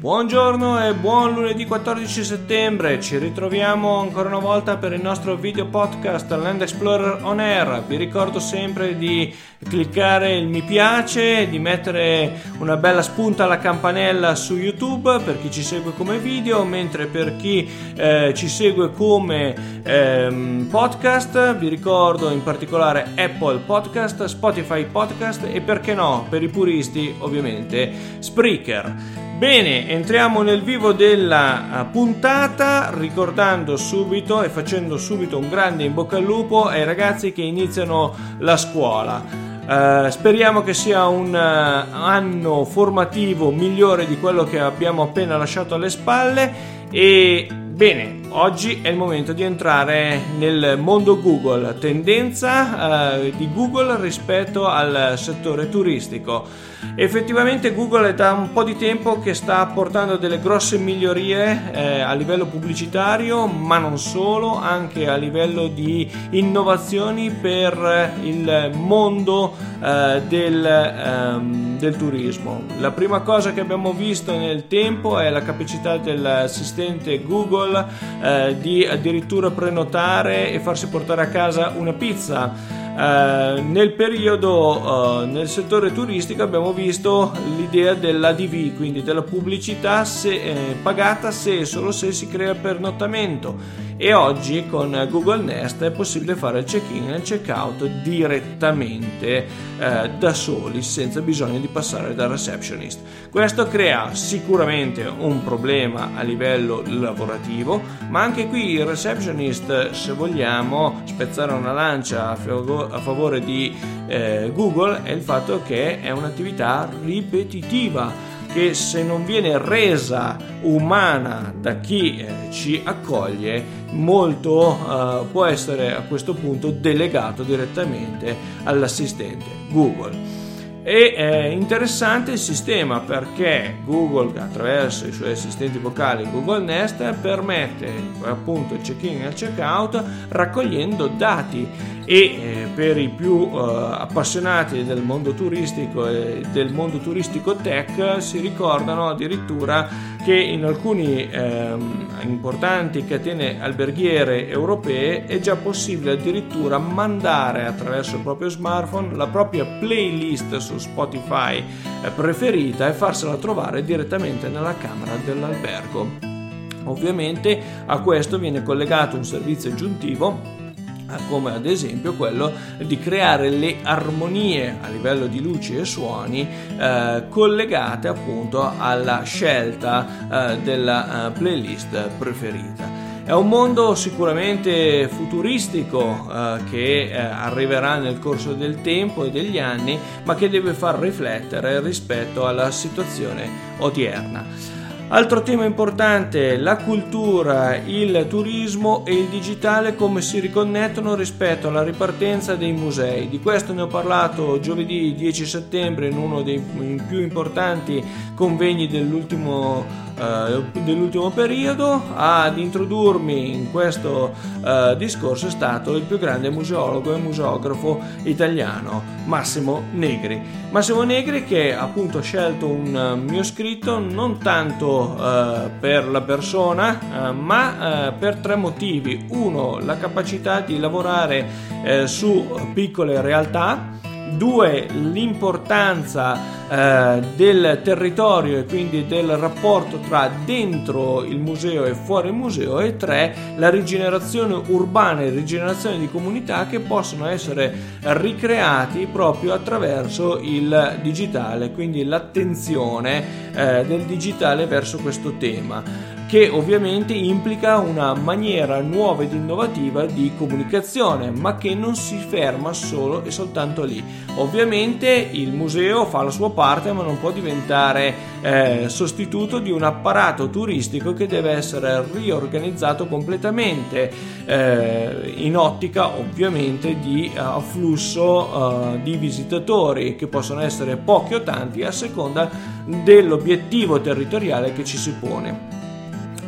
Buongiorno e buon lunedì 14 settembre, ci ritroviamo ancora una volta per il nostro video podcast Land Explorer On Air. Vi ricordo sempre di cliccare il mi piace, di mettere una bella spunta alla campanella su YouTube per chi ci segue come video, mentre per chi eh, ci segue come ehm, podcast vi ricordo in particolare Apple Podcast, Spotify Podcast e perché no, per i puristi ovviamente Spreaker. Bene, entriamo nel vivo della eh, puntata ricordando subito e facendo subito un grande in bocca al lupo ai ragazzi che iniziano la scuola. Uh, speriamo che sia un uh, anno formativo migliore di quello che abbiamo appena lasciato alle spalle e bene, oggi è il momento di entrare nel mondo Google, tendenza uh, di Google rispetto al settore turistico. Effettivamente Google è da un po' di tempo che sta portando delle grosse migliorie eh, a livello pubblicitario, ma non solo, anche a livello di innovazioni per il mondo eh, del, ehm, del turismo. La prima cosa che abbiamo visto nel tempo è la capacità dell'assistente Google eh, di addirittura prenotare e farsi portare a casa una pizza. Uh, nel periodo uh, nel settore turistico abbiamo visto l'idea dell'ADV, quindi della pubblicità se, eh, pagata se e solo se si crea pernottamento e oggi con Google Nest è possibile fare il check-in e il check-out direttamente eh, da soli senza bisogno di passare dal receptionist. Questo crea sicuramente un problema a livello lavorativo, ma anche qui il receptionist, se vogliamo spezzare una lancia a, favore, a favore di eh, Google, è il fatto che è un'attività ripetitiva che se non viene resa umana da chi eh, ci accoglie, molto eh, può essere a questo punto delegato direttamente all'assistente Google. E è interessante il sistema perché Google attraverso i suoi assistenti vocali Google Nest permette appunto il check-in e il check-out raccogliendo dati. E eh, per i più eh, appassionati del mondo turistico e del mondo turistico tech si ricordano addirittura che in alcuni eh, importanti catene alberghiere europee è già possibile addirittura mandare attraverso il proprio smartphone la propria playlist su Spotify eh, preferita e farsela trovare direttamente nella camera dell'albergo. Ovviamente a questo viene collegato un servizio aggiuntivo come ad esempio quello di creare le armonie a livello di luci e suoni eh, collegate appunto alla scelta eh, della eh, playlist preferita. È un mondo sicuramente futuristico eh, che eh, arriverà nel corso del tempo e degli anni, ma che deve far riflettere rispetto alla situazione odierna. Altro tema importante, la cultura, il turismo e il digitale come si riconnettono rispetto alla ripartenza dei musei. Di questo ne ho parlato giovedì 10 settembre in uno dei più importanti convegni dell'ultimo eh, dell'ultimo periodo ad introdurmi in questo uh, discorso è stato il più grande museologo e museografo italiano Massimo Negri. Massimo Negri che appunto ha scelto un mio scritto non tanto uh, per la persona ma per tre motivi. Uno la capacità di lavorare su piccole realtà due l'importanza eh, del territorio e quindi del rapporto tra dentro il museo e fuori il museo. E tre la rigenerazione urbana e rigenerazione di comunità che possono essere ricreati proprio attraverso il digitale quindi l'attenzione eh, del digitale verso questo tema che ovviamente implica una maniera nuova ed innovativa di comunicazione, ma che non si ferma solo e soltanto lì. Ovviamente il museo fa la sua parte, ma non può diventare eh, sostituto di un apparato turistico che deve essere riorganizzato completamente eh, in ottica ovviamente di afflusso uh, di visitatori che possono essere pochi o tanti a seconda dell'obiettivo territoriale che ci si pone.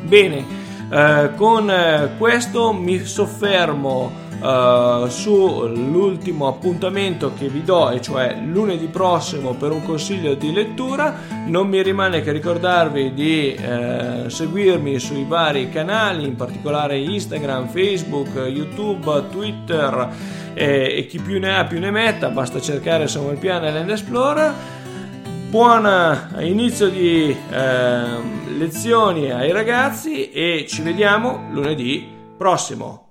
Bene, eh, con eh, questo mi soffermo uh, sull'ultimo appuntamento che vi do, e cioè lunedì prossimo per un consiglio di lettura. Non mi rimane che ricordarvi di uh, seguirmi sui vari canali, in particolare Instagram, Facebook, YouTube, Twitter eh, e chi più ne ha più ne metta, basta cercare Samuel Piana e Land Explorer. Buon inizio di eh, lezioni ai ragazzi e ci vediamo lunedì prossimo.